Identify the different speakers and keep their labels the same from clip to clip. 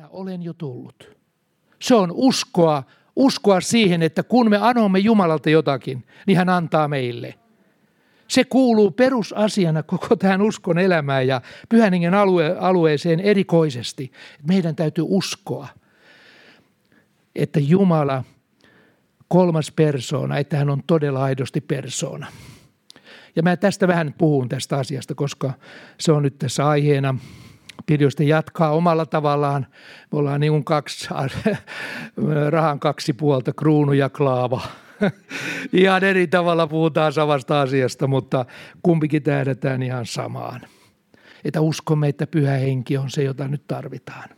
Speaker 1: minä olen jo tullut. Se on uskoa, uskoa siihen, että kun me anomme Jumalalta jotakin, niin hän antaa meille. Se kuuluu perusasiana koko tähän uskon elämään ja pyhäningen alue, alueeseen erikoisesti. Meidän täytyy uskoa, että Jumala, kolmas persoona, että hän on todella aidosti persoona. Ja mä tästä vähän puhun tästä asiasta, koska se on nyt tässä aiheena. Pirjoista jatkaa omalla tavallaan. Me ollaan niin kuin kaksi, rahan kaksi puolta, kruunu ja klaava. ihan eri tavalla puhutaan samasta asiasta, mutta kumpikin tähdätään ihan samaan. Että uskomme, että pyhä henki on se, jota nyt tarvitaan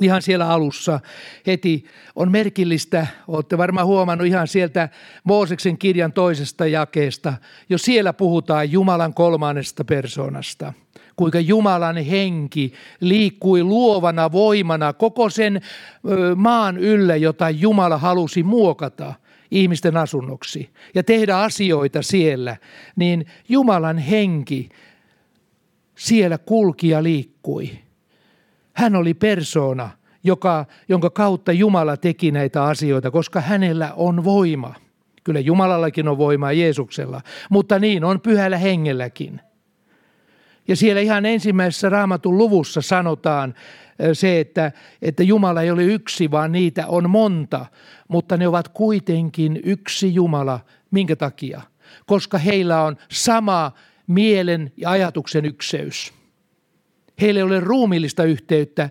Speaker 1: ihan siellä alussa heti on merkillistä, olette varmaan huomannut ihan sieltä Mooseksen kirjan toisesta jakeesta, jo siellä puhutaan Jumalan kolmannesta persoonasta. Kuinka Jumalan henki liikkui luovana voimana koko sen maan yllä, jota Jumala halusi muokata ihmisten asunnoksi ja tehdä asioita siellä, niin Jumalan henki siellä kulki ja liikkui – hän oli persoona, joka, jonka kautta Jumala teki näitä asioita, koska hänellä on voima. Kyllä Jumalallakin on voimaa Jeesuksella, mutta niin on pyhällä hengelläkin. Ja siellä ihan ensimmäisessä raamatun luvussa sanotaan se, että, että Jumala ei ole yksi, vaan niitä on monta, mutta ne ovat kuitenkin yksi Jumala. Minkä takia? Koska heillä on sama mielen ja ajatuksen ykseys. Heillä ei ole ruumillista yhteyttä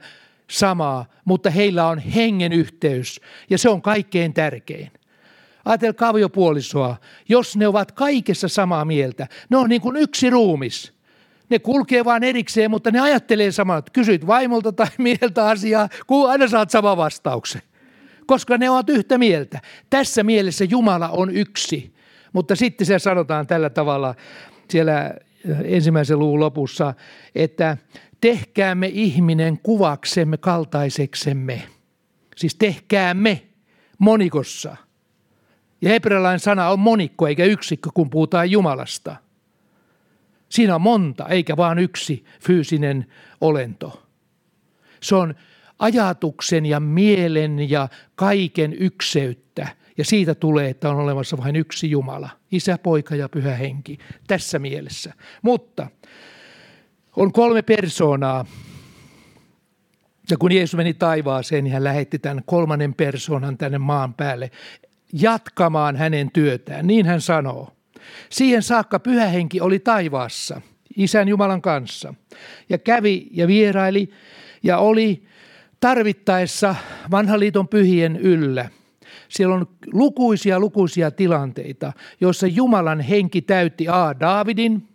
Speaker 1: samaa, mutta heillä on hengen yhteys ja se on kaikkein tärkein. Ajatelkaa aviopuolisoa, jos ne ovat kaikessa samaa mieltä, ne on niin kuin yksi ruumis. Ne kulkee vaan erikseen, mutta ne ajattelee samaa. Kysyt vaimolta tai mieltä asiaa, kun aina saat sama vastauksen. Koska ne ovat yhtä mieltä. Tässä mielessä Jumala on yksi. Mutta sitten se sanotaan tällä tavalla siellä ensimmäisen luvun lopussa, että tehkäämme ihminen kuvaksemme kaltaiseksemme. Siis tehkäämme monikossa. Ja hebrealainen sana on monikko eikä yksikkö, kun puhutaan Jumalasta. Siinä on monta, eikä vain yksi fyysinen olento. Se on ajatuksen ja mielen ja kaiken ykseyttä. Ja siitä tulee, että on olemassa vain yksi Jumala, isä, poika ja pyhä henki, tässä mielessä. Mutta on kolme persoonaa. Ja kun Jeesus meni taivaaseen, niin hän lähetti tämän kolmannen persoonan tänne maan päälle jatkamaan hänen työtään. Niin hän sanoo. Siihen saakka pyhä henki oli taivaassa, isän Jumalan kanssa, ja kävi ja vieraili ja oli tarvittaessa vanhan liiton pyhien yllä. Siellä on lukuisia lukuisia tilanteita, joissa Jumalan henki täytti A. Daavidin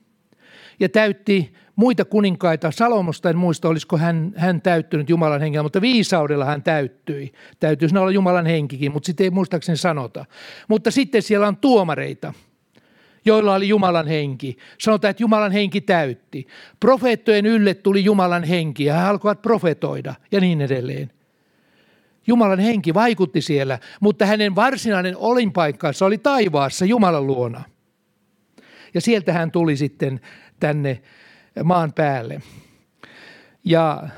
Speaker 1: ja täytti muita kuninkaita. Salomosta en muista, olisiko hän, hän täyttynyt Jumalan hengellä, mutta viisaudella hän täyttyi. Täytyisi olla Jumalan henkikin, mutta sitten ei muistaakseni sanota. Mutta sitten siellä on tuomareita, joilla oli Jumalan henki. Sanotaan, että Jumalan henki täytti. Profeettojen ylle tuli Jumalan henki ja he alkoivat profetoida ja niin edelleen. Jumalan henki vaikutti siellä, mutta hänen varsinainen olinpaikkansa oli taivaassa Jumalan luona. Ja sieltä hän tuli sitten tänne maan päälle. Ja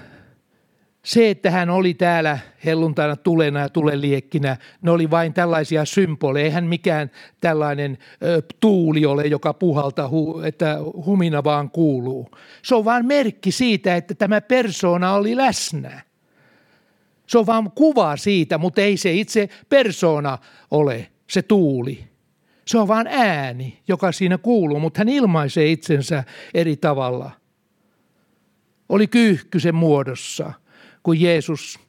Speaker 1: se, että hän oli täällä helluntaina tulena ja tuleliekkinä, ne oli vain tällaisia symboleja. Eihän mikään tällainen ö, tuuli ole, joka puhaltaa, hu, että humina vaan kuuluu. Se on vain merkki siitä, että tämä persona oli läsnä. Se on vain kuva siitä, mutta ei se itse persona ole, se tuuli. Se on vain ääni, joka siinä kuuluu, mutta hän ilmaisee itsensä eri tavalla. Oli kyyhkysen muodossa, kun Jeesus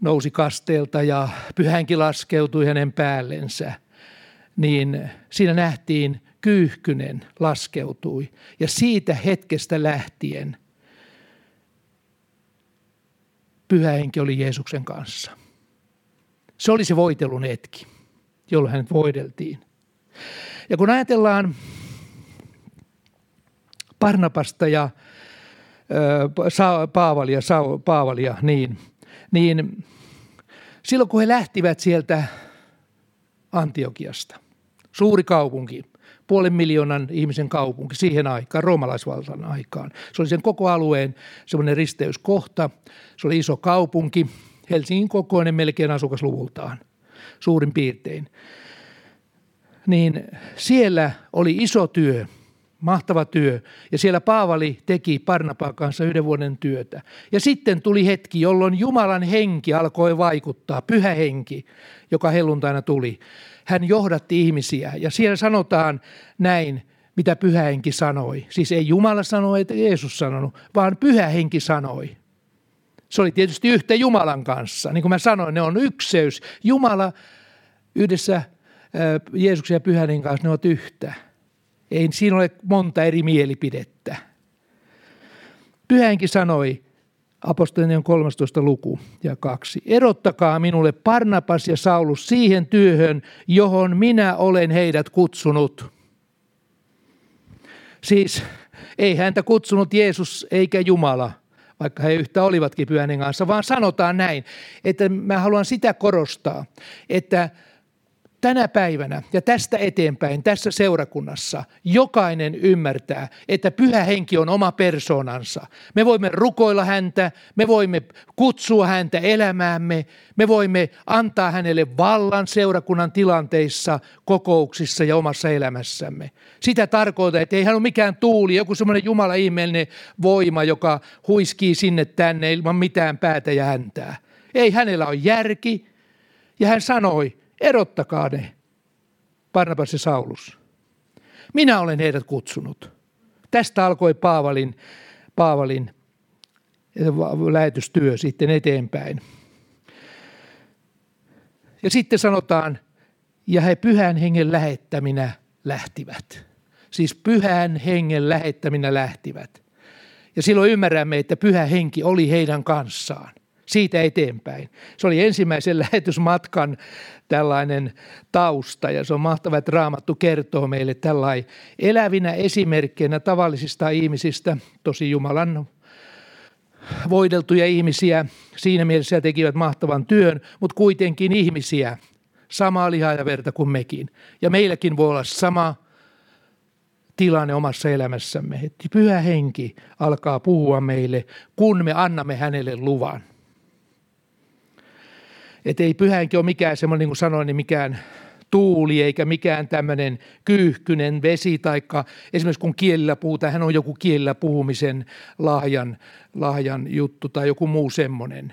Speaker 1: nousi kasteelta ja pyhänkin laskeutui hänen päällensä, niin siinä nähtiin kyyhkynen laskeutui. Ja siitä hetkestä lähtien pyhä henki oli Jeesuksen kanssa. Se oli se voitelun hetki jolla hänet voideltiin. Ja kun ajatellaan Parnapasta ja Paavalia, Paavalia niin, niin silloin kun he lähtivät sieltä Antiokiasta, suuri kaupunki, puolen miljoonan ihmisen kaupunki siihen aikaan, roomalaisvaltan aikaan. Se oli sen koko alueen semmoinen risteyskohta. Se oli iso kaupunki, Helsingin kokoinen melkein asukasluvultaan, suurin piirtein. Niin siellä oli iso työ, mahtava työ. Ja siellä Paavali teki Parnapaan kanssa yhden vuoden työtä. Ja sitten tuli hetki, jolloin Jumalan henki alkoi vaikuttaa, pyhä henki, joka helluntaina tuli. Hän johdatti ihmisiä ja siellä sanotaan näin, mitä pyhä henki sanoi. Siis ei Jumala sanoi, että Jeesus sanonut, vaan pyhä henki sanoi. Se oli tietysti yhtä Jumalan kanssa. Niin kuin mä sanoin, ne on ykseys. Jumala yhdessä Jeesuksen ja pyhän kanssa, ne ovat yhtä. Ei siinä ole monta eri mielipidettä. Pyhänkin sanoi, apostolinen 13 luku ja kaksi. Erottakaa minulle Parnapas ja Saulus siihen työhön, johon minä olen heidät kutsunut. Siis ei häntä kutsunut Jeesus eikä Jumala, vaikka he yhtä olivatkin pyhän kanssa, vaan sanotaan näin, että mä haluan sitä korostaa, että tänä päivänä ja tästä eteenpäin tässä seurakunnassa jokainen ymmärtää, että pyhä henki on oma persoonansa. Me voimme rukoilla häntä, me voimme kutsua häntä elämäämme, me voimme antaa hänelle vallan seurakunnan tilanteissa, kokouksissa ja omassa elämässämme. Sitä tarkoittaa, että ei hän ole mikään tuuli, joku semmoinen Jumala ihmeellinen voima, joka huiskii sinne tänne ilman mitään päätä ja häntää. Ei hänellä ole järki. Ja hän sanoi, erottakaa ne, Barnabas ja Saulus. Minä olen heidät kutsunut. Tästä alkoi Paavalin, Paavalin lähetystyö sitten eteenpäin. Ja sitten sanotaan, ja he pyhän hengen lähettäminä lähtivät. Siis pyhän hengen lähettäminä lähtivät. Ja silloin ymmärrämme, että pyhä henki oli heidän kanssaan siitä eteenpäin. Se oli ensimmäisen lähetysmatkan tällainen tausta ja se on mahtava, että Raamattu kertoo meille tällainen elävinä esimerkkeinä tavallisista ihmisistä, tosi Jumalan voideltuja ihmisiä, siinä mielessä tekivät mahtavan työn, mutta kuitenkin ihmisiä, samaa lihaa ja verta kuin mekin. Ja meilläkin voi olla sama tilanne omassa elämässämme, että pyhä henki alkaa puhua meille, kun me annamme hänelle luvan. Että ei pyhänkin ole mikään semmoinen, niin kuin sanoin, niin mikään tuuli eikä mikään tämmöinen kyyhkynen vesi, taikka esimerkiksi kun kielillä puhutaan, hän on joku kielillä puhumisen lahjan, lahjan juttu tai joku muu semmoinen,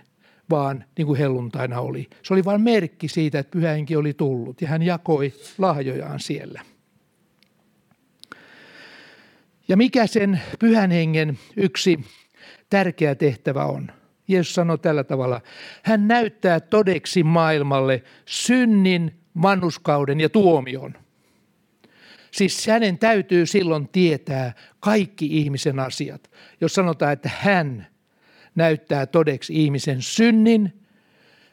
Speaker 1: vaan niin kuin helluntaina oli. Se oli vain merkki siitä, että pyhänkin oli tullut ja hän jakoi lahjojaan siellä. Ja mikä sen pyhän hengen yksi tärkeä tehtävä on? Jeesus sanoi tällä tavalla, hän näyttää todeksi maailmalle synnin, vannuskauden ja tuomion. Siis hänen täytyy silloin tietää kaikki ihmisen asiat. Jos sanotaan, että hän näyttää todeksi ihmisen synnin,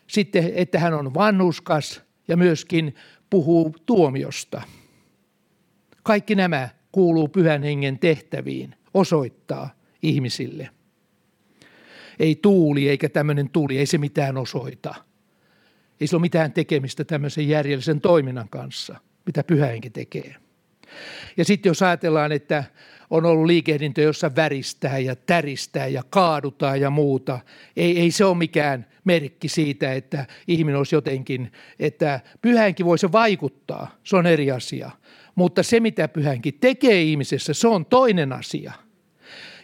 Speaker 1: sitten että hän on vannuskas ja myöskin puhuu tuomiosta. Kaikki nämä kuuluu pyhän hengen tehtäviin osoittaa ihmisille. Ei tuuli eikä tämmöinen tuuli, ei se mitään osoita. Ei se ole mitään tekemistä tämmöisen järjellisen toiminnan kanssa, mitä pyhäinkin tekee. Ja sitten jos ajatellaan, että on ollut liikehdintö, jossa väristää ja täristää ja kaadutaan ja muuta. Ei, ei se ole mikään merkki siitä, että ihminen olisi jotenkin, että pyhänkin voi se vaikuttaa, se on eri asia. Mutta se, mitä pyhänkin tekee ihmisessä, se on toinen asia –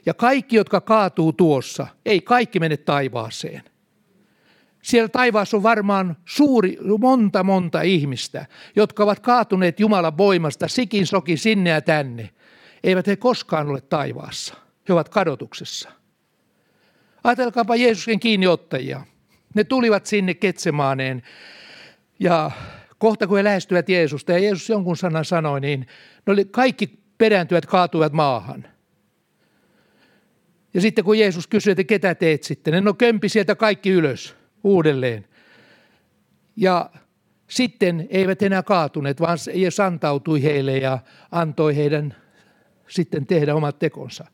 Speaker 1: ja kaikki, jotka kaatuu tuossa, ei kaikki mene taivaaseen. Siellä taivaassa on varmaan suuri, monta monta ihmistä, jotka ovat kaatuneet Jumalan voimasta sikin soki sinne ja tänne. Eivät he koskaan ole taivaassa. He ovat kadotuksessa. Ajatelkaapa Jeesuksen kiinniottajia. Ne tulivat sinne Ketsemaaneen ja kohta kun he lähestyivät Jeesusta ja Jeesus jonkun sanan sanoi, niin ne oli kaikki perääntyvät kaatuivat maahan. Ja sitten kun Jeesus kysyi, että ketä teet sitten, no kömpi sieltä kaikki ylös uudelleen. Ja sitten eivät enää kaatuneet, vaan Jeesus antautui heille ja antoi heidän sitten tehdä omat tekonsa.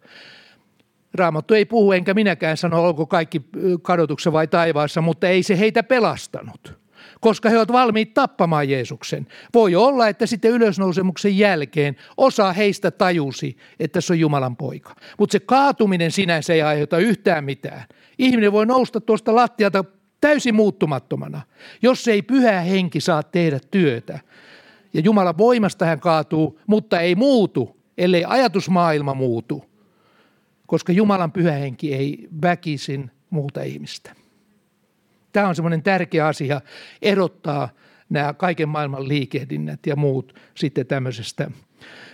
Speaker 1: Raamattu ei puhu, enkä minäkään sano, olko kaikki kadotuksessa vai taivaassa, mutta ei se heitä pelastanut. Koska he ovat valmiit tappamaan Jeesuksen. Voi olla, että sitten ylösnousemuksen jälkeen osa heistä tajusi, että se on Jumalan poika. Mutta se kaatuminen sinänsä ei aiheuta yhtään mitään. Ihminen voi nousta tuosta lattialta täysin muuttumattomana, jos ei pyhä henki saa tehdä työtä. Ja Jumalan voimasta hän kaatuu, mutta ei muutu, ellei ajatusmaailma muutu, koska Jumalan pyhä henki ei väkisin muuta ihmistä. Tämä on semmoinen tärkeä asia erottaa nämä kaiken maailman liikehdinnät ja muut sitten tämmöisestä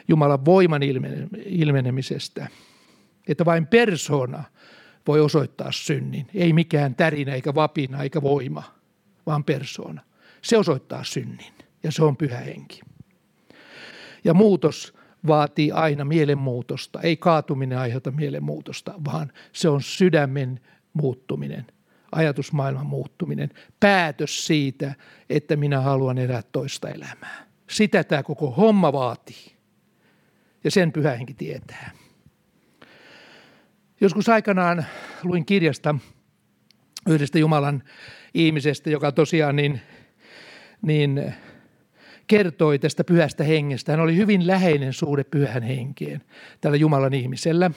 Speaker 1: Jumalan voiman ilmenemisestä. Että vain persona voi osoittaa synnin. Ei mikään tärinä eikä vapina eikä voima, vaan persoona. Se osoittaa synnin ja se on pyhä henki. Ja muutos vaatii aina mielenmuutosta. Ei kaatuminen aiheuta mielenmuutosta, vaan se on sydämen muuttuminen, ajatusmaailman muuttuminen, päätös siitä, että minä haluan elää toista elämää. Sitä tämä koko homma vaatii. Ja sen pyhä henki tietää. Joskus aikanaan luin kirjasta yhdestä Jumalan ihmisestä, joka tosiaan niin, niin kertoi tästä pyhästä hengestä. Hän oli hyvin läheinen suhde pyhän henkeen tällä Jumalan ihmisellä.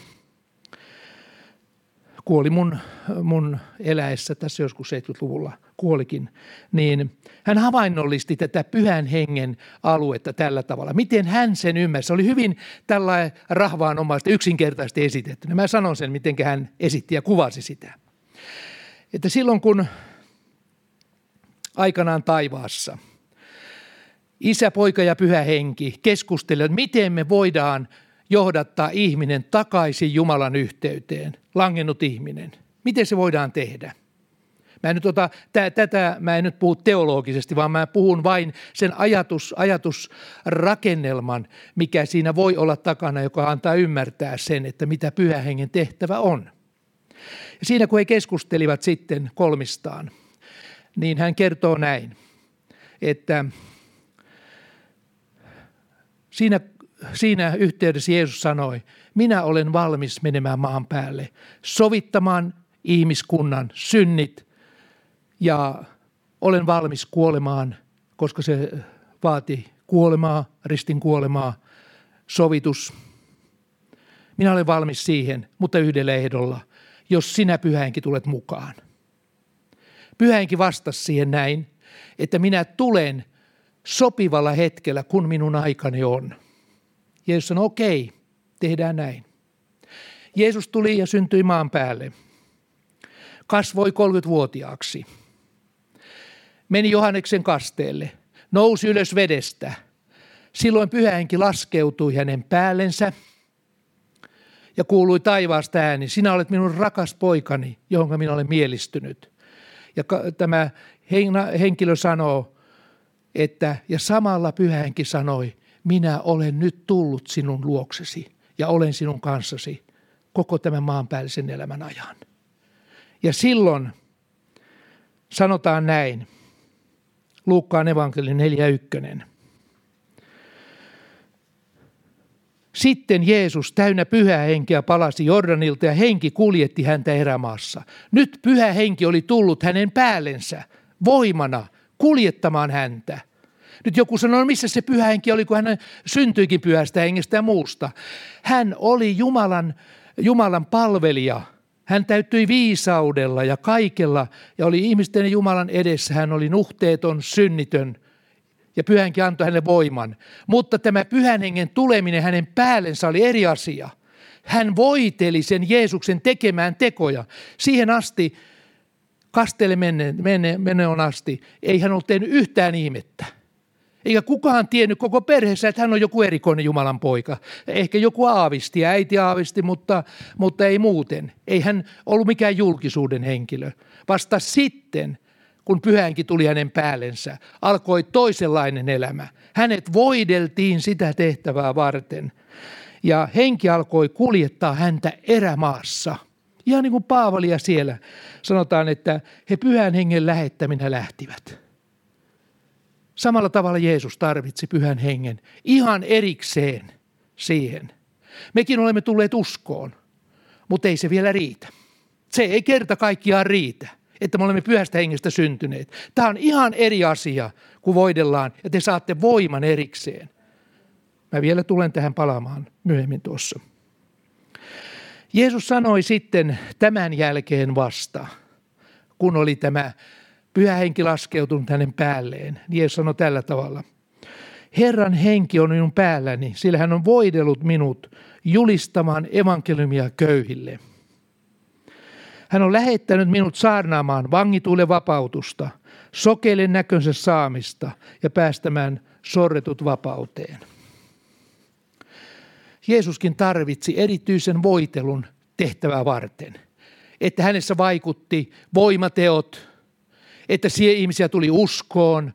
Speaker 1: Kuoli mun, mun eläessä tässä joskus 70-luvulla, kuolikin. Niin hän havainnollisti tätä pyhän hengen aluetta tällä tavalla. Miten hän sen ymmärsi? Se oli hyvin tällainen rahvaanomaista, yksinkertaisesti esitetty. Mä sanon sen, miten hän esitti ja kuvasi sitä. Että silloin kun aikanaan taivaassa – isä, poika ja pyhä henki keskustelevat, miten me voidaan johdattaa ihminen takaisin Jumalan yhteyteen, langennut ihminen. Miten se voidaan tehdä? Mä en nyt ota, tää, tätä mä en nyt puhu teologisesti, vaan mä puhun vain sen ajatus, ajatusrakennelman, mikä siinä voi olla takana, joka antaa ymmärtää sen, että mitä pyhä hengen tehtävä on. Ja siinä kun he keskustelivat sitten kolmistaan, niin hän kertoo näin, että Siinä, siinä yhteydessä Jeesus sanoi, minä olen valmis menemään maan päälle, sovittamaan ihmiskunnan synnit ja olen valmis kuolemaan, koska se vaati kuolemaa, ristin kuolemaa, sovitus. Minä olen valmis siihen, mutta yhdellä ehdolla, jos sinä pyhäinkin tulet mukaan. Pyhäinkin vastasi siihen näin, että minä tulen – sopivalla hetkellä, kun minun aikani on. Jeesus sanoi, okei, tehdään näin. Jeesus tuli ja syntyi maan päälle. Kasvoi 30-vuotiaaksi. Meni Johanneksen kasteelle. Nousi ylös vedestä. Silloin pyhähenki laskeutui hänen päällensä ja kuului taivaasta ääni, sinä olet minun rakas poikani, johon minä olen mielistynyt. Ja tämä henkilö sanoo, että ja samalla pyhänkin sanoi, minä olen nyt tullut sinun luoksesi ja olen sinun kanssasi koko tämän maanpäällisen elämän ajan. Ja silloin sanotaan näin, Luukkaan evankeli 4.1. Sitten Jeesus täynnä pyhää henkeä palasi Jordanilta ja henki kuljetti häntä erämaassa. Nyt pyhä henki oli tullut hänen päällensä voimana kuljettamaan häntä. Nyt joku sanoo, no missä se pyhä henki oli, kun hän syntyikin pyhästä hengestä ja muusta. Hän oli Jumalan, Jumalan palvelija. Hän täyttyi viisaudella ja kaikella ja oli ihmisten Jumalan edessä. Hän oli nuhteeton, synnitön ja pyhänkin antoi hänelle voiman. Mutta tämä pyhän hengen tuleminen hänen päällensä oli eri asia. Hän voiteli sen Jeesuksen tekemään tekoja. Siihen asti, kasteelle menen, asti, ei hän ollut tehnyt yhtään ihmettä. Eikä kukaan tiennyt koko perheessä, että hän on joku erikoinen Jumalan poika. Ehkä joku aavisti, äiti aavisti, mutta, mutta ei muuten. Ei hän ollut mikään julkisuuden henkilö. Vasta sitten, kun pyhänkin tuli hänen päällensä, alkoi toisenlainen elämä. Hänet voideltiin sitä tehtävää varten. Ja henki alkoi kuljettaa häntä erämaassa. Ihan niin kuin Paavalia siellä sanotaan, että he pyhän hengen lähettäminä lähtivät. Samalla tavalla Jeesus tarvitsi pyhän hengen ihan erikseen siihen. Mekin olemme tulleet uskoon, mutta ei se vielä riitä. Se ei kerta kaikkiaan riitä. että me olemme pyhästä hengestä syntyneet. Tämä on ihan eri asia, kun voidellaan, ja te saatte voiman erikseen. Mä vielä tulen tähän palaamaan myöhemmin tuossa. Jeesus sanoi sitten tämän jälkeen vasta, kun oli tämä pyhä henki laskeutunut hänen päälleen. Jeesus sanoi tällä tavalla. Herran henki on minun päälläni, sillä hän on voidellut minut julistamaan evankeliumia köyhille. Hän on lähettänyt minut saarnaamaan vangituille vapautusta, sokeille näkönsä saamista ja päästämään sorretut vapauteen. Jeesuskin tarvitsi erityisen voitelun tehtävää varten. Että hänessä vaikutti voimateot, että siihen ihmisiä tuli uskoon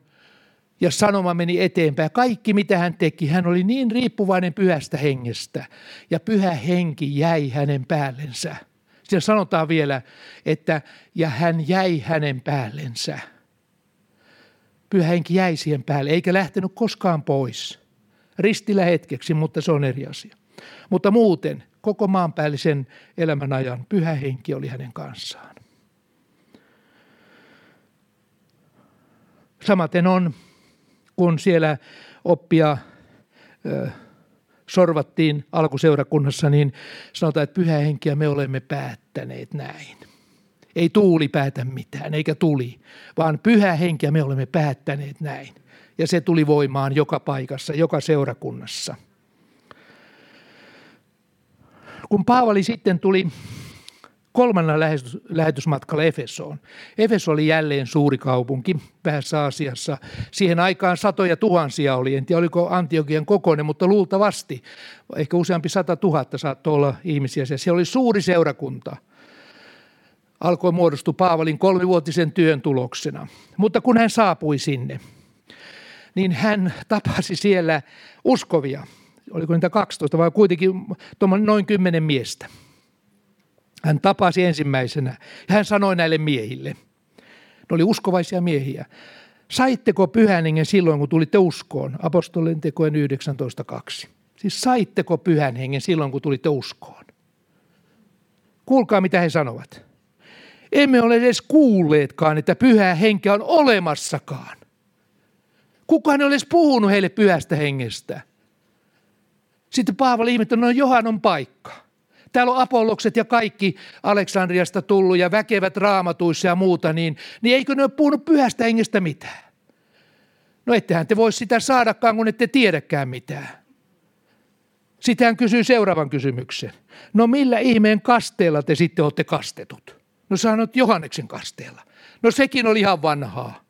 Speaker 1: ja sanoma meni eteenpäin. Kaikki mitä hän teki, hän oli niin riippuvainen pyhästä hengestä ja pyhä henki jäi hänen päällensä. Siellä sanotaan vielä, että ja hän jäi hänen päällensä. Pyhä henki jäi siihen päälle, eikä lähtenyt koskaan pois. Ristillä hetkeksi, mutta se on eri asia. Mutta muuten koko maanpäällisen elämän ajan pyhä henki oli hänen kanssaan. Samaten on, kun siellä oppia ö, sorvattiin alkuseurakunnassa, niin sanotaan, että pyhä henkiä me olemme päättäneet näin. Ei tuuli päätä mitään, eikä tuli, vaan pyhä henkiä me olemme päättäneet näin. Ja se tuli voimaan joka paikassa, joka seurakunnassa – kun Paavali sitten tuli kolmannella lähetysmatkalla Efesoon. Efeso oli jälleen suuri kaupunki vähässä asiassa. Siihen aikaan satoja tuhansia oli. En tiedä, oliko Antiokian kokoinen, mutta luultavasti. Ehkä useampi sata tuhatta saattoi olla ihmisiä. Se oli suuri seurakunta. Alkoi muodostua Paavalin kolmivuotisen työn tuloksena. Mutta kun hän saapui sinne, niin hän tapasi siellä uskovia – oliko niitä 12 vai kuitenkin noin 10 miestä. Hän tapasi ensimmäisenä ja hän sanoi näille miehille, ne oli uskovaisia miehiä, saitteko pyhän hengen silloin, kun tulitte uskoon? Apostolien tekojen 19.2. Siis saitteko pyhän hengen silloin, kun tulitte uskoon? Kuulkaa, mitä he sanovat. Emme ole edes kuulleetkaan, että pyhää henkeä on olemassakaan. Kukaan ei ole edes puhunut heille pyhästä hengestä – sitten Paavali ihmetteli, no Johannon paikka. Täällä on apollokset ja kaikki Aleksandriasta tullut ja väkevät raamatuissa ja muuta, niin, niin eikö ne ole puhunut pyhästä hengestä mitään? No ettehän te voi sitä saadakaan, kun ette tiedäkään mitään. Sitten hän kysyy seuraavan kysymyksen. No millä ihmeen kasteella te sitten olette kastetut? No sanot Johanneksen kasteella. No sekin oli ihan vanhaa.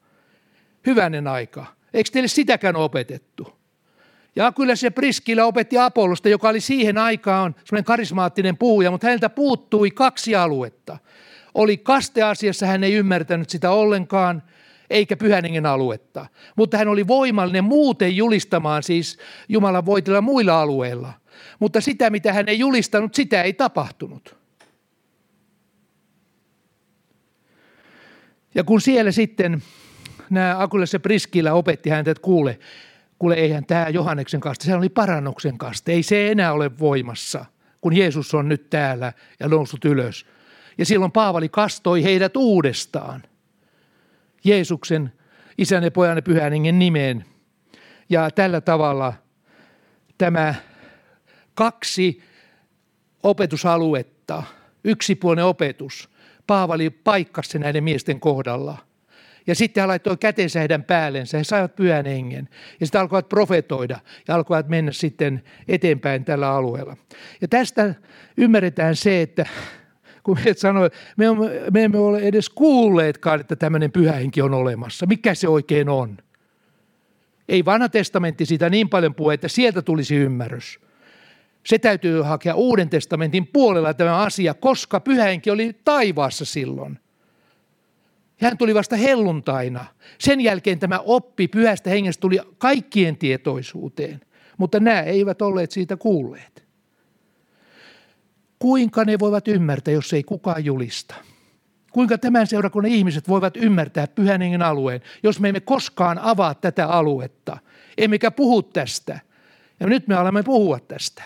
Speaker 1: Hyvänen aika. Eikö teille sitäkään opetettu? Ja kyllä se Priskillä opetti Apollosta, joka oli siihen aikaan semmoinen karismaattinen puhuja, mutta häneltä puuttui kaksi aluetta. Oli kasteasiassa, hän ei ymmärtänyt sitä ollenkaan, eikä pyhäningen aluetta. Mutta hän oli voimallinen muuten julistamaan siis Jumalan voitilla muilla alueilla. Mutta sitä, mitä hän ei julistanut, sitä ei tapahtunut. Ja kun siellä sitten nämä Akules ja Priskillä opetti häntä, että kuule, kuule eihän tämä Johanneksen kaste, se oli parannuksen kaste, ei se enää ole voimassa, kun Jeesus on nyt täällä ja noussut ylös. Ja silloin Paavali kastoi heidät uudestaan Jeesuksen isän ja pojan ja pyhän hengen nimeen. Ja tällä tavalla tämä kaksi opetusaluetta, yksipuolinen opetus, Paavali paikkasi näiden miesten kohdalla – ja sitten hän laittoi kätensä heidän päällensä. He saivat pyhän hengen. Ja sitten alkoivat profetoida ja alkoivat mennä sitten eteenpäin tällä alueella. Ja tästä ymmärretään se, että kun he sanoivat, me, me emme ole edes kuulleetkaan, että tämmöinen pyhä henki on olemassa. Mikä se oikein on? Ei vanha testamentti sitä niin paljon puhu, että sieltä tulisi ymmärrys. Se täytyy hakea Uuden testamentin puolella tämä asia, koska pyhähenki oli taivaassa silloin. Hän tuli vasta helluntaina. Sen jälkeen tämä oppi pyhästä hengestä tuli kaikkien tietoisuuteen, mutta nämä eivät olleet siitä kuulleet. Kuinka ne voivat ymmärtää, jos ei kukaan julista? Kuinka tämän seurakunnan ihmiset voivat ymmärtää pyhän hengen alueen, jos me emme koskaan avaa tätä aluetta, emmekä puhu tästä. Ja nyt me alamme puhua tästä,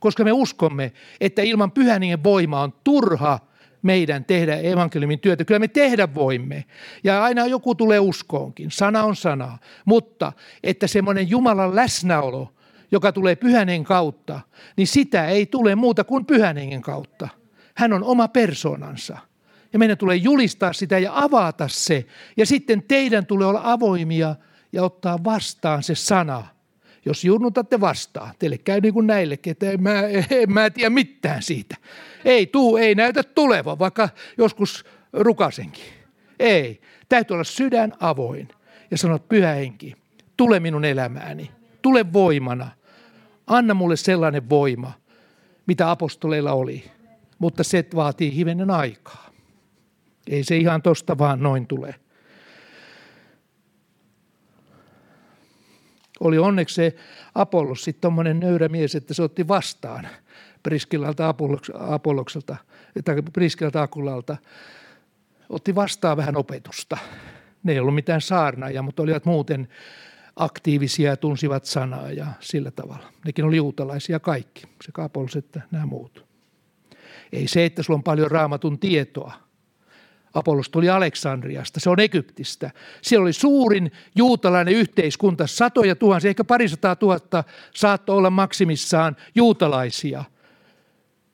Speaker 1: koska me uskomme, että ilman pyhän hengen voimaa on turha meidän tehdä evankeliumin työtä. Kyllä me tehdä voimme. Ja aina joku tulee uskoonkin. Sana on sana. Mutta että semmoinen Jumalan läsnäolo, joka tulee pyhänen kautta, niin sitä ei tule muuta kuin pyhänen kautta. Hän on oma persoonansa. Ja meidän tulee julistaa sitä ja avata se. Ja sitten teidän tulee olla avoimia ja ottaa vastaan se sana. Jos junnutatte vastaan, teille käy niin kuin näillekin, että en mä, en mä tiedä mitään siitä. Ei tuu, ei näytä tuleva, vaikka joskus rukasenkin. Ei. Täytyy olla sydän avoin ja sanoa, pyhä henki, tule minun elämääni. Tule voimana. Anna mulle sellainen voima, mitä apostoleilla oli. Mutta se vaatii hivenen aikaa. Ei se ihan tosta vaan noin tule. Oli onneksi se Apollos sitten tuommoinen nöyrä mies, että se otti vastaan Priskilalta Apollokselta, tai Priskilalta Akulalta. Otti vastaan vähän opetusta. Ne ei ollut mitään saarnaajia, mutta olivat muuten aktiivisia ja tunsivat sanaa ja sillä tavalla. Nekin oli juutalaisia kaikki, sekä Apollos että nämä muut. Ei se, että sulla on paljon raamatun tietoa – Apollos tuli Aleksandriasta, se on Egyptistä. Siellä oli suurin juutalainen yhteiskunta, satoja tuhansia, ehkä parisataa tuhatta saattoi olla maksimissaan juutalaisia.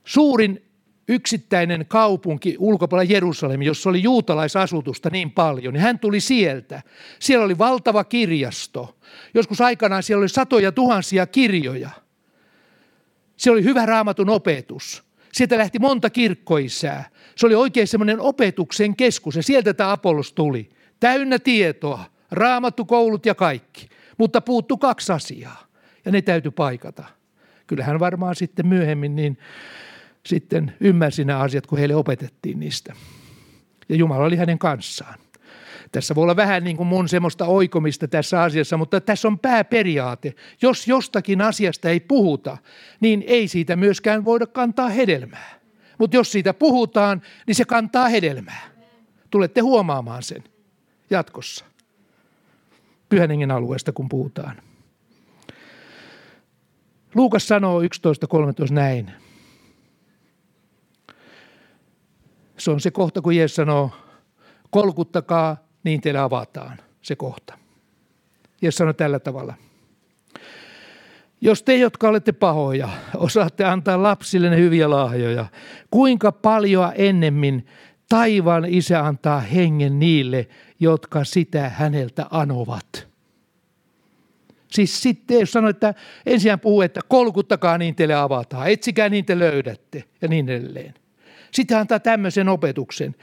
Speaker 1: Suurin yksittäinen kaupunki ulkopuolella Jerusalemi, jossa oli juutalaisasutusta niin paljon, niin hän tuli sieltä. Siellä oli valtava kirjasto. Joskus aikanaan siellä oli satoja tuhansia kirjoja. Siellä oli hyvä raamatun opetus. Sieltä lähti monta kirkkoisää. Se oli oikein semmoinen opetuksen keskus ja sieltä tämä Apollos tuli. Täynnä tietoa, raamattu, koulut ja kaikki. Mutta puuttu kaksi asiaa ja ne täytyy paikata. Kyllähän varmaan sitten myöhemmin niin sitten ymmärsi nämä asiat, kun heille opetettiin niistä. Ja Jumala oli hänen kanssaan. Tässä voi olla vähän niin kuin mun semmoista oikomista tässä asiassa, mutta tässä on pääperiaate. Jos jostakin asiasta ei puhuta, niin ei siitä myöskään voida kantaa hedelmää. Mutta jos siitä puhutaan, niin se kantaa hedelmää. Tulette huomaamaan sen jatkossa. Pyhän alueesta, kun puhutaan. Luukas sanoo 11.13 näin. Se on se kohta, kun Jeesus sanoo, kolkuttakaa niin teille avataan se kohta. Ja sanoi tällä tavalla. Jos te, jotka olette pahoja, osaatte antaa lapsille hyviä lahjoja, kuinka paljon ennemmin taivaan isä antaa hengen niille, jotka sitä häneltä anovat. Siis sitten, jos sanoo, että ensin puhuu, että kolkuttakaa niin teille avataan, etsikää niin te löydätte ja niin edelleen. Sitten antaa tämmöisen opetuksen.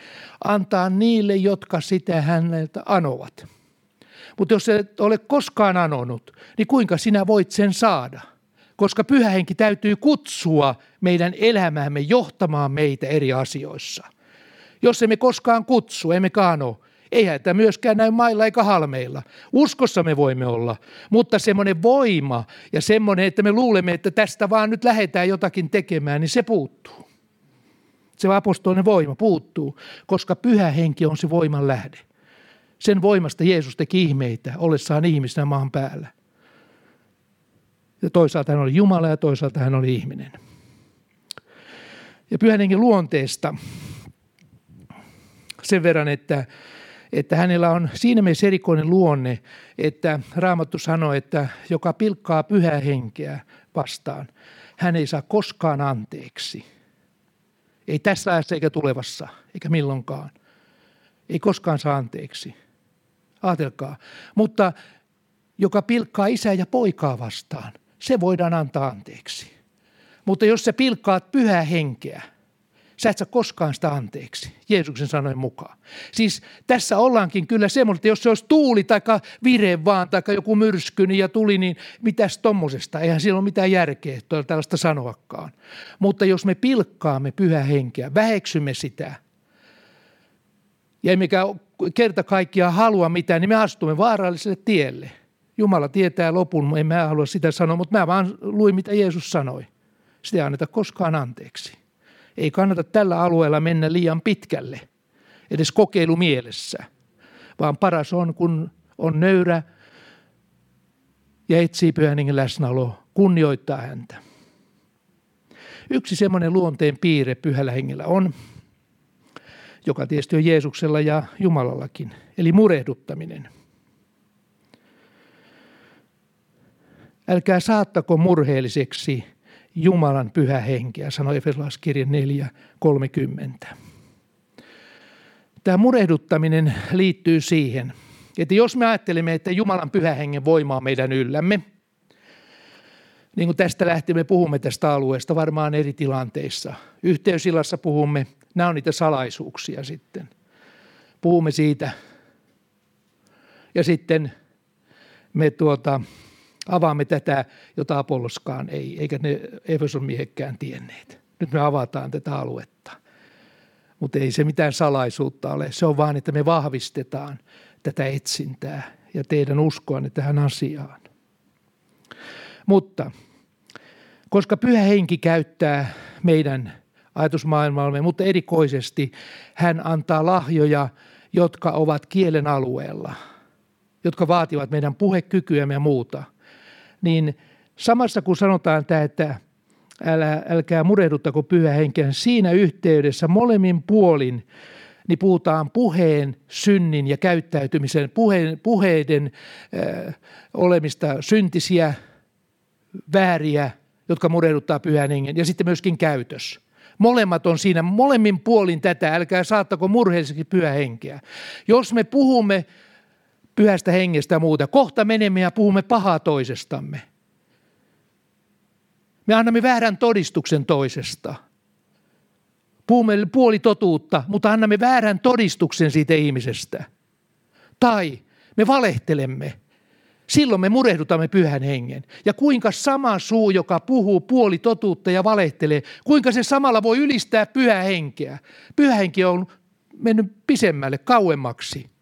Speaker 1: Antaa niille, jotka sitä häneltä anovat. Mutta jos et ole koskaan anonut, niin kuinka sinä voit sen saada? Koska pyhähenki täytyy kutsua meidän elämäämme johtamaan meitä eri asioissa. Jos emme koskaan kutsu, emme kano, eihän tämä myöskään näy mailla eikä halmeilla. Uskossa me voimme olla, mutta semmoinen voima ja semmoinen, että me luulemme, että tästä vaan nyt lähdetään jotakin tekemään, niin se puuttuu. Se apostolinen voima puuttuu, koska pyhä henki on se voiman lähde. Sen voimasta Jeesus teki ihmeitä ollessaan ihmisenä maan päällä. Ja toisaalta hän oli Jumala ja toisaalta hän oli ihminen. Ja pyhän hengen luonteesta sen verran, että, että hänellä on siinä mielessä erikoinen luonne, että Raamattu sanoo, että joka pilkkaa pyhää henkeä vastaan, hän ei saa koskaan anteeksi – ei tässä ajassa eikä tulevassa, eikä milloinkaan. Ei koskaan saa anteeksi. Aatelkaa. Mutta joka pilkkaa isää ja poikaa vastaan, se voidaan antaa anteeksi. Mutta jos sä pilkkaat pyhää henkeä, Sä et saa koskaan sitä anteeksi, Jeesuksen sanojen mukaan. Siis tässä ollaankin kyllä semmoista, että jos se olisi tuuli tai vire vaan tai joku myrsky niin ja tuli, niin mitäs tommosesta? Eihän siellä ole mitään järkeä tällaista sanoakaan. Mutta jos me pilkkaamme pyhää henkeä, väheksymme sitä, ja emmekä kerta kaikkiaan halua mitään, niin me astumme vaaralliselle tielle. Jumala tietää lopun, en mä halua sitä sanoa, mutta mä vaan luin, mitä Jeesus sanoi. Sitä ei anneta koskaan anteeksi. Ei kannata tällä alueella mennä liian pitkälle, edes kokeilumielessä, vaan paras on, kun on nöyrä ja etsii pyhän läsnäolo, kunnioittaa häntä. Yksi semmoinen luonteen piirre pyhällä hengellä on, joka tietysti on Jeesuksella ja Jumalallakin, eli murehduttaminen. Älkää saattako murheelliseksi Jumalan pyhä henkeä, sanoi Efesolaiskirje 4.30. Tämä murehduttaminen liittyy siihen, että jos me ajattelemme, että Jumalan pyhä hengen voima on meidän yllämme, niin kuin tästä lähtien me puhumme tästä alueesta varmaan eri tilanteissa. Yhteysillassa puhumme, nämä on niitä salaisuuksia sitten. Puhumme siitä. Ja sitten me tuota, avaamme tätä, jota Apolloskaan ei, eikä ne Efeson miehekkään tienneet. Nyt me avataan tätä aluetta. Mutta ei se mitään salaisuutta ole. Se on vaan, että me vahvistetaan tätä etsintää ja teidän uskoanne tähän asiaan. Mutta koska pyhä henki käyttää meidän ajatusmaailmamme, mutta erikoisesti hän antaa lahjoja, jotka ovat kielen alueella, jotka vaativat meidän puhekykyämme ja muuta – niin samassa kun sanotaan tämä, että älä, älkää murehduttako pyhä henkeä, siinä yhteydessä molemmin puolin niin puhutaan puheen, synnin ja käyttäytymisen, puheen, puheiden äh, olemista syntisiä, vääriä, jotka murehduttaa pyhän hengen, ja sitten myöskin käytös. Molemmat on siinä, molemmin puolin tätä, älkää saattako murheelliseksi pyhä henkeä. Jos me puhumme pyhästä hengestä ja muuta. Kohta menemme ja puhumme pahaa toisestamme. Me annamme väärän todistuksen toisesta. Puhumme puoli totuutta, mutta annamme väärän todistuksen siitä ihmisestä. Tai me valehtelemme. Silloin me murehdutamme pyhän hengen. Ja kuinka sama suu, joka puhuu puoli totuutta ja valehtelee, kuinka se samalla voi ylistää pyhä henkeä. Pyhä henki on mennyt pisemmälle, kauemmaksi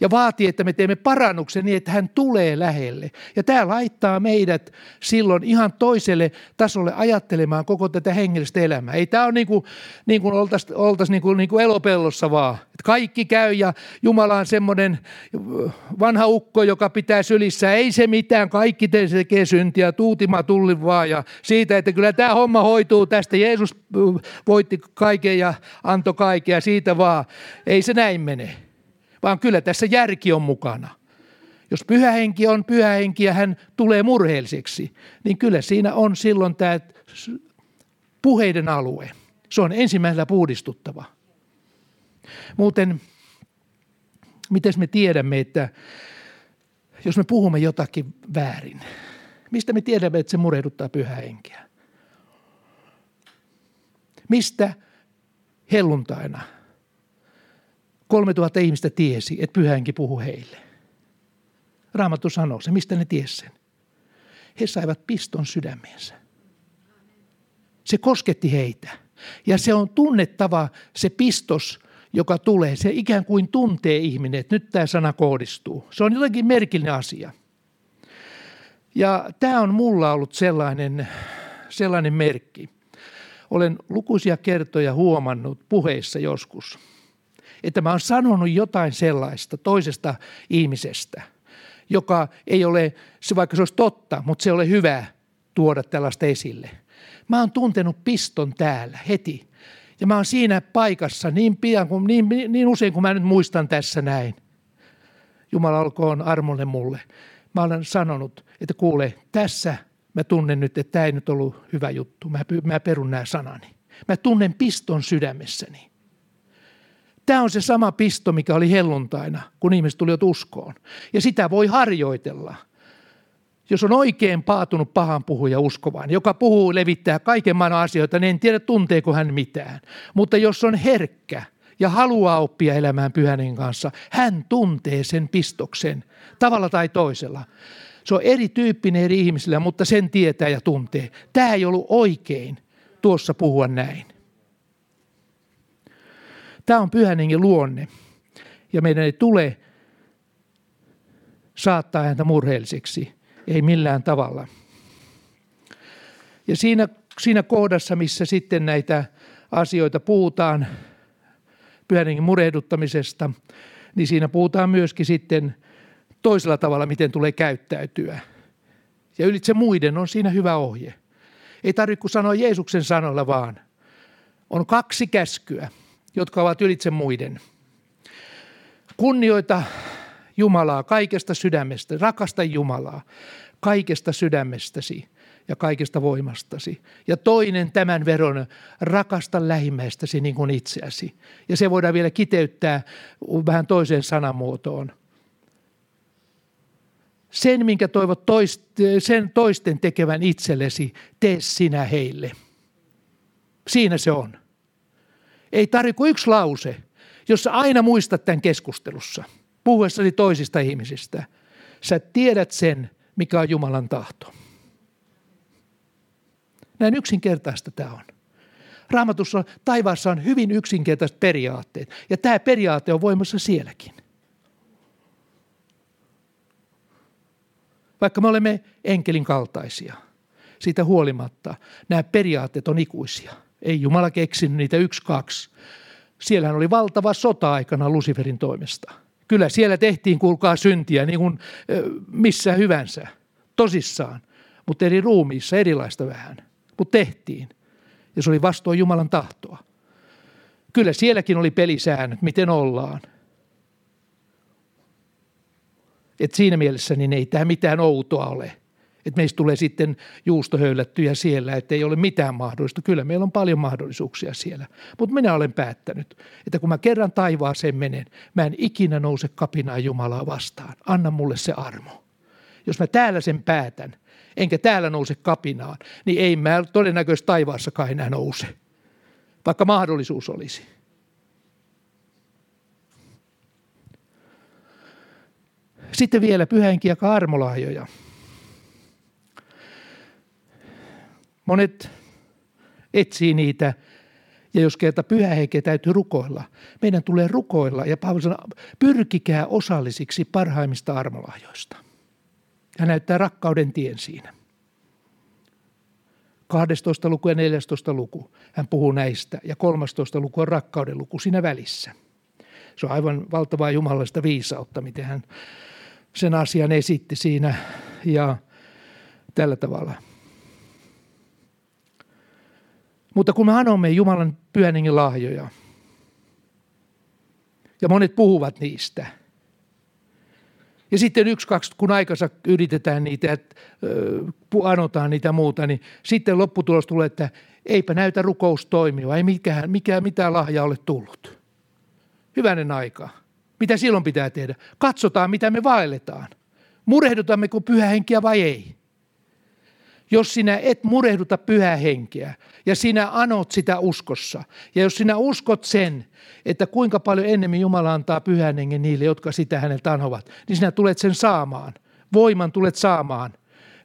Speaker 1: ja vaatii, että me teemme parannuksen niin, että hän tulee lähelle. Ja tämä laittaa meidät silloin ihan toiselle tasolle ajattelemaan koko tätä hengellistä elämää. Ei tämä ole niin kuin, niin kuin oltaisiin oltais niin kuin, niin kuin elopellossa vaan. Että kaikki käy ja Jumala on semmoinen vanha ukko, joka pitää sylissä. Ei se mitään, kaikki tekee syntiä, tuutima tulli vaan. Ja siitä, että kyllä tämä homma hoituu tästä. Jeesus voitti kaiken ja antoi kaiken ja siitä vaan. Ei se näin mene vaan kyllä tässä järki on mukana. Jos pyhä henki on pyhä henki ja hän tulee murheelliseksi, niin kyllä siinä on silloin tämä puheiden alue. Se on ensimmäisellä puhdistuttava. Muuten, miten me tiedämme, että jos me puhumme jotakin väärin, mistä me tiedämme, että se murehduttaa pyhä henkeä? Mistä helluntaina 3000 ihmistä tiesi, että pyhänkin puhu heille. Raamattu sanoo se. Mistä ne tiesi sen? He saivat piston sydämeensä. Se kosketti heitä. Ja se on tunnettava se pistos, joka tulee. Se ikään kuin tuntee ihminen, että nyt tämä sana kohdistuu. Se on jotenkin merkillinen asia. Ja tämä on mulla ollut sellainen, sellainen merkki. Olen lukuisia kertoja huomannut puheissa joskus – että mä oon sanonut jotain sellaista toisesta ihmisestä, joka ei ole, se vaikka se olisi totta, mutta se ei ole hyvä tuoda tällaista esille. Mä oon tuntenut piston täällä heti. Ja mä oon siinä paikassa niin pian kuin, niin, niin usein kuin mä nyt muistan tässä näin. Jumala olkoon armolle mulle. Mä olen sanonut, että kuule, tässä mä tunnen nyt, että tämä ei nyt ollut hyvä juttu. Mä, mä perun nämä sanani. Mä tunnen piston sydämessäni. Tämä on se sama pisto, mikä oli helluntaina, kun ihmiset tulivat uskoon. Ja sitä voi harjoitella. Jos on oikein paatunut pahan puhuja uskovaan, joka puhuu, levittää kaiken maailman asioita, niin en tiedä tunteeko hän mitään. Mutta jos on herkkä ja haluaa oppia elämään pyhänen kanssa, hän tuntee sen pistoksen tavalla tai toisella. Se on erityyppinen eri ihmisillä, mutta sen tietää ja tuntee. Tämä ei ollut oikein tuossa puhua näin. Tämä on pyhän hengen luonne. Ja meidän ei tule saattaa häntä murheelliseksi. Ei millään tavalla. Ja siinä, siinä kohdassa, missä sitten näitä asioita puhutaan pyhän hengen murehduttamisesta, niin siinä puhutaan myöskin sitten toisella tavalla, miten tulee käyttäytyä. Ja ylitse muiden on siinä hyvä ohje. Ei tarvitse kuin sanoa Jeesuksen sanoilla vaan. On kaksi käskyä. Jotka ovat ylitse muiden. Kunnioita Jumalaa kaikesta sydämestä, rakasta Jumalaa kaikesta sydämestäsi ja kaikesta voimastasi. Ja toinen tämän veron, rakasta lähimmäistäsi niin kuin itseäsi. Ja se voidaan vielä kiteyttää vähän toiseen sanamuotoon. Sen, minkä toivot toist, sen toisten tekevän itsellesi, tee sinä heille. Siinä se on. Ei tarvitse kuin yksi lause, jossa aina muistat tämän keskustelussa, puhuessasi toisista ihmisistä. Sä tiedät sen, mikä on Jumalan tahto. Näin yksinkertaista tämä on. Raamatussa taivaassa on hyvin yksinkertaiset periaatteet, ja tämä periaate on voimassa sielläkin. Vaikka me olemme enkelin kaltaisia, siitä huolimatta nämä periaatteet on ikuisia. Ei Jumala keksinyt niitä yksi, kaksi. Siellähän oli valtava sota aikana Luciferin toimesta. Kyllä siellä tehtiin, kuulkaa, syntiä niin kuin missä hyvänsä, tosissaan, mutta eri ruumiissa erilaista vähän. Mutta tehtiin, ja se oli vastoin Jumalan tahtoa. Kyllä sielläkin oli pelisäännöt, miten ollaan – et siinä mielessä niin ei tämä mitään outoa ole. Että meistä tulee sitten juustohöylättyjä siellä, että ei ole mitään mahdollista. Kyllä meillä on paljon mahdollisuuksia siellä. Mutta minä olen päättänyt, että kun mä kerran taivaaseen menen, mä en ikinä nouse kapinaa Jumalaa vastaan. Anna mulle se armo. Jos mä täällä sen päätän, enkä täällä nouse kapinaan, niin ei mä todennäköisesti taivaassakaan enää nouse, vaikka mahdollisuus olisi. Sitten vielä pyhänkin ja armolahjoja. Monet etsii niitä, ja jos kerta pyhä henkeä täytyy rukoilla, meidän tulee rukoilla, ja Paavali sanoo, pyrkikää osallisiksi parhaimmista armolahjoista. Hän näyttää rakkauden tien siinä. 12. luku ja 14. luku. Hän puhuu näistä ja 13. luku on rakkauden luku siinä välissä. Se on aivan valtavaa jumalallista viisautta, miten hän sen asian esitti siinä ja tällä tavalla. Mutta kun me anomme Jumalan pyhän lahjoja, ja monet puhuvat niistä, ja sitten yksi, kaksi, kun aikansa yritetään niitä, että anotaan niitä muuta, niin sitten lopputulos tulee, että eipä näytä rukous toimiva, ei mikään, mikään, mitään lahja ole tullut. Hyvänen aika. Mitä silloin pitää tehdä? Katsotaan, mitä me vaelletaan. Murehdutammeko pyhä henkiä vai ei? Jos sinä et murehduta pyhää henkeä ja sinä anot sitä uskossa, ja jos sinä uskot sen, että kuinka paljon ennemmin Jumala antaa pyhän hengen niille, jotka sitä häneltä anovat, niin sinä tulet sen saamaan. Voiman tulet saamaan,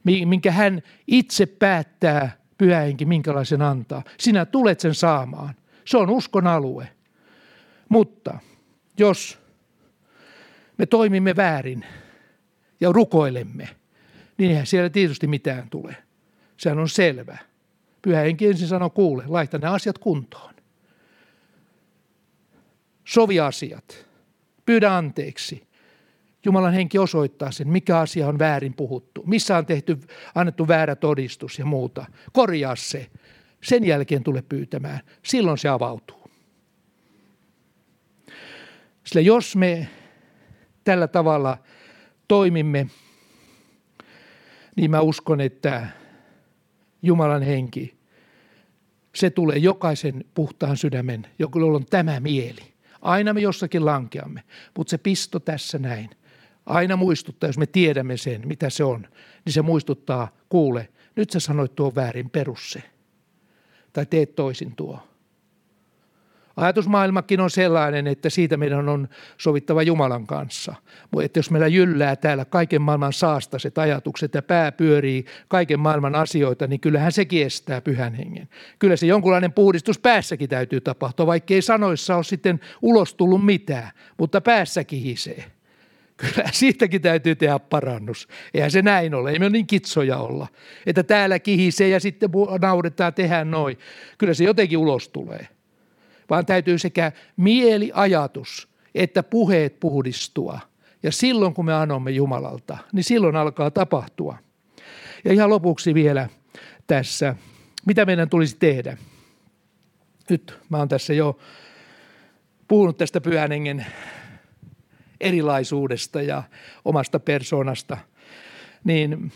Speaker 1: minkä hän itse päättää pyhä henki, minkälaisen antaa. Sinä tulet sen saamaan. Se on uskon alue. Mutta jos me toimimme väärin ja rukoilemme, niin eihän siellä tietysti mitään tule. Sehän on selvä. Pyhä henki ensin sanoo, kuule, laita ne asiat kuntoon. Sovi asiat. Pyydä anteeksi. Jumalan henki osoittaa sen, mikä asia on väärin puhuttu, missä on tehty, annettu väärä todistus ja muuta. Korjaa se. Sen jälkeen tule pyytämään. Silloin se avautuu. Sillä jos me tällä tavalla toimimme, niin mä uskon, että Jumalan henki, se tulee jokaisen puhtaan sydämen, jolla on tämä mieli. Aina me jossakin lankeamme, mutta se pisto tässä näin. Aina muistuttaa, jos me tiedämme sen, mitä se on, niin se muistuttaa, kuule, nyt sä sanoit tuo väärin, perus se. Tai teet toisin tuo. Ajatusmaailmakin on sellainen, että siitä meidän on sovittava Jumalan kanssa. Että jos meillä jyllää täällä kaiken maailman saastaset ajatukset ja pää pyörii kaiken maailman asioita, niin kyllähän se kestää pyhän hengen. Kyllä se jonkunlainen puhdistus päässäkin täytyy tapahtua, vaikka ei sanoissa ole sitten ulos tullut mitään, mutta päässä kihisee. Kyllä siitäkin täytyy tehdä parannus. Eihän se näin ole. Ei me ole niin kitsoja olla, että täällä kihisee ja sitten nauretaan, tehdään noin. Kyllä se jotenkin ulos tulee vaan täytyy sekä mieli, ajatus että puheet puhdistua. Ja silloin kun me anomme Jumalalta, niin silloin alkaa tapahtua. Ja ihan lopuksi vielä tässä, mitä meidän tulisi tehdä. Nyt mä oon tässä jo puhunut tästä pyhän hengen erilaisuudesta ja omasta persoonasta, niin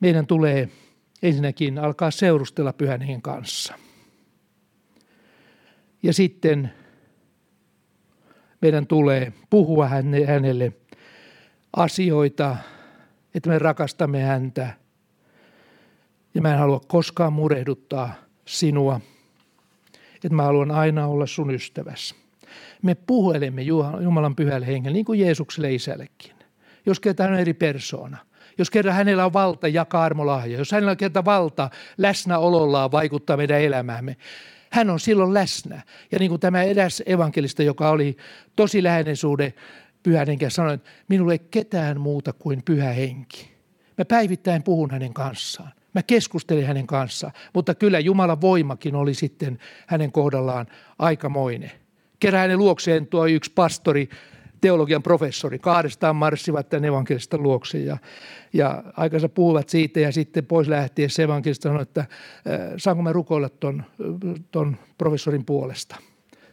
Speaker 1: meidän tulee ensinnäkin alkaa seurustella pyhän hengen kanssa. Ja sitten meidän tulee puhua hänelle asioita, että me rakastamme häntä. Ja mä en halua koskaan murehduttaa sinua, että mä haluan aina olla sun ystävässä. Me puhelemme Jumalan pyhälle hengelle, niin kuin Jeesukselle isällekin. Jos kertaan on eri persoona. Jos kerran hänellä on valta jakaa armolahja. Jos hänellä on kerta valta läsnäolollaan vaikuttaa meidän elämäämme. Hän on silloin läsnä. Ja niin kuin tämä eräs evankelista, joka oli tosi läheinen suhde pyhän henkeä, sanoi, että minulle ei ketään muuta kuin pyhä henki. Mä päivittäin puhun hänen kanssaan. Mä keskustelin hänen kanssaan, mutta kyllä Jumalan voimakin oli sitten hänen kohdallaan aikamoinen. Kerran hänen luokseen tuo yksi pastori, teologian professori. Kahdestaan marssivat tämän evankelista luokse ja, ja aikansa puhuvat siitä ja sitten pois lähtiessä evankelista sanoi, että äh, saanko mä rukoilla ton, ton professorin puolesta.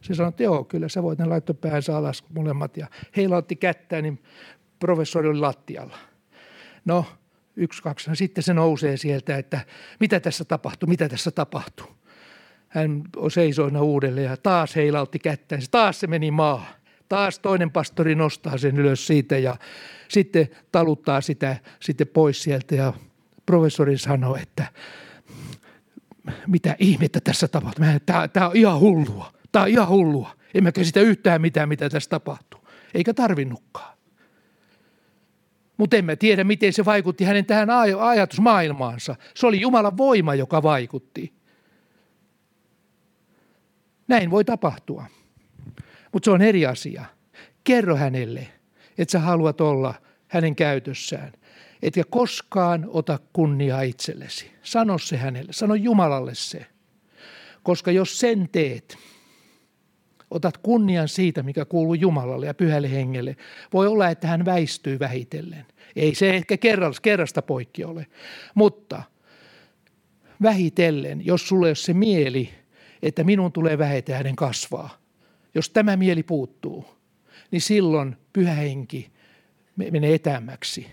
Speaker 1: Se sanoi, että joo, kyllä sä voit ne laittaa päänsä alas molemmat ja heillä otti kättä, niin professori oli lattialla. No, yksi, kaksi. No, sitten se nousee sieltä, että mitä tässä tapahtuu, mitä tässä tapahtuu. Hän seisoina uudelleen ja taas heilautti kättä. Taas se meni maahan. Taas toinen pastori nostaa sen ylös siitä ja sitten taluttaa sitä sitten pois sieltä ja professori sanoi, että mitä ihmettä tässä tapahtuu. Tämä, on ihan hullua. Tämä on ihan hullua. En mä käsitä yhtään mitään, mitä tässä tapahtuu. Eikä tarvinnutkaan. Mutta emme tiedä, miten se vaikutti hänen tähän ajatusmaailmaansa. Se oli Jumalan voima, joka vaikutti. Näin voi tapahtua. Mutta se on eri asia. Kerro hänelle, että sä haluat olla hänen käytössään. Etkä koskaan ota kunniaa itsellesi. Sano se hänelle, sano Jumalalle se. Koska jos sen teet, otat kunnian siitä, mikä kuuluu Jumalalle ja pyhälle hengelle. Voi olla, että hän väistyy vähitellen. Ei se ehkä kerrasta poikki ole, mutta vähitellen, jos sulle on se mieli, että minun tulee vähetä hänen kasvaa, jos tämä mieli puuttuu, niin silloin pyhä henki menee etämäksi.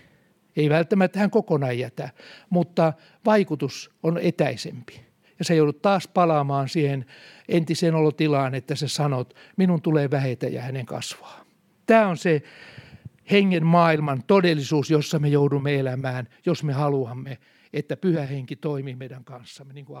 Speaker 1: Ei välttämättä hän kokonaan jätä, mutta vaikutus on etäisempi. Ja sä joudut taas palaamaan siihen entiseen olotilaan, että sä sanot, minun tulee vähetä ja hänen kasvaa. Tämä on se hengen maailman todellisuus, jossa me joudumme elämään, jos me haluamme, että pyhä henki toimii meidän kanssamme, niin kuin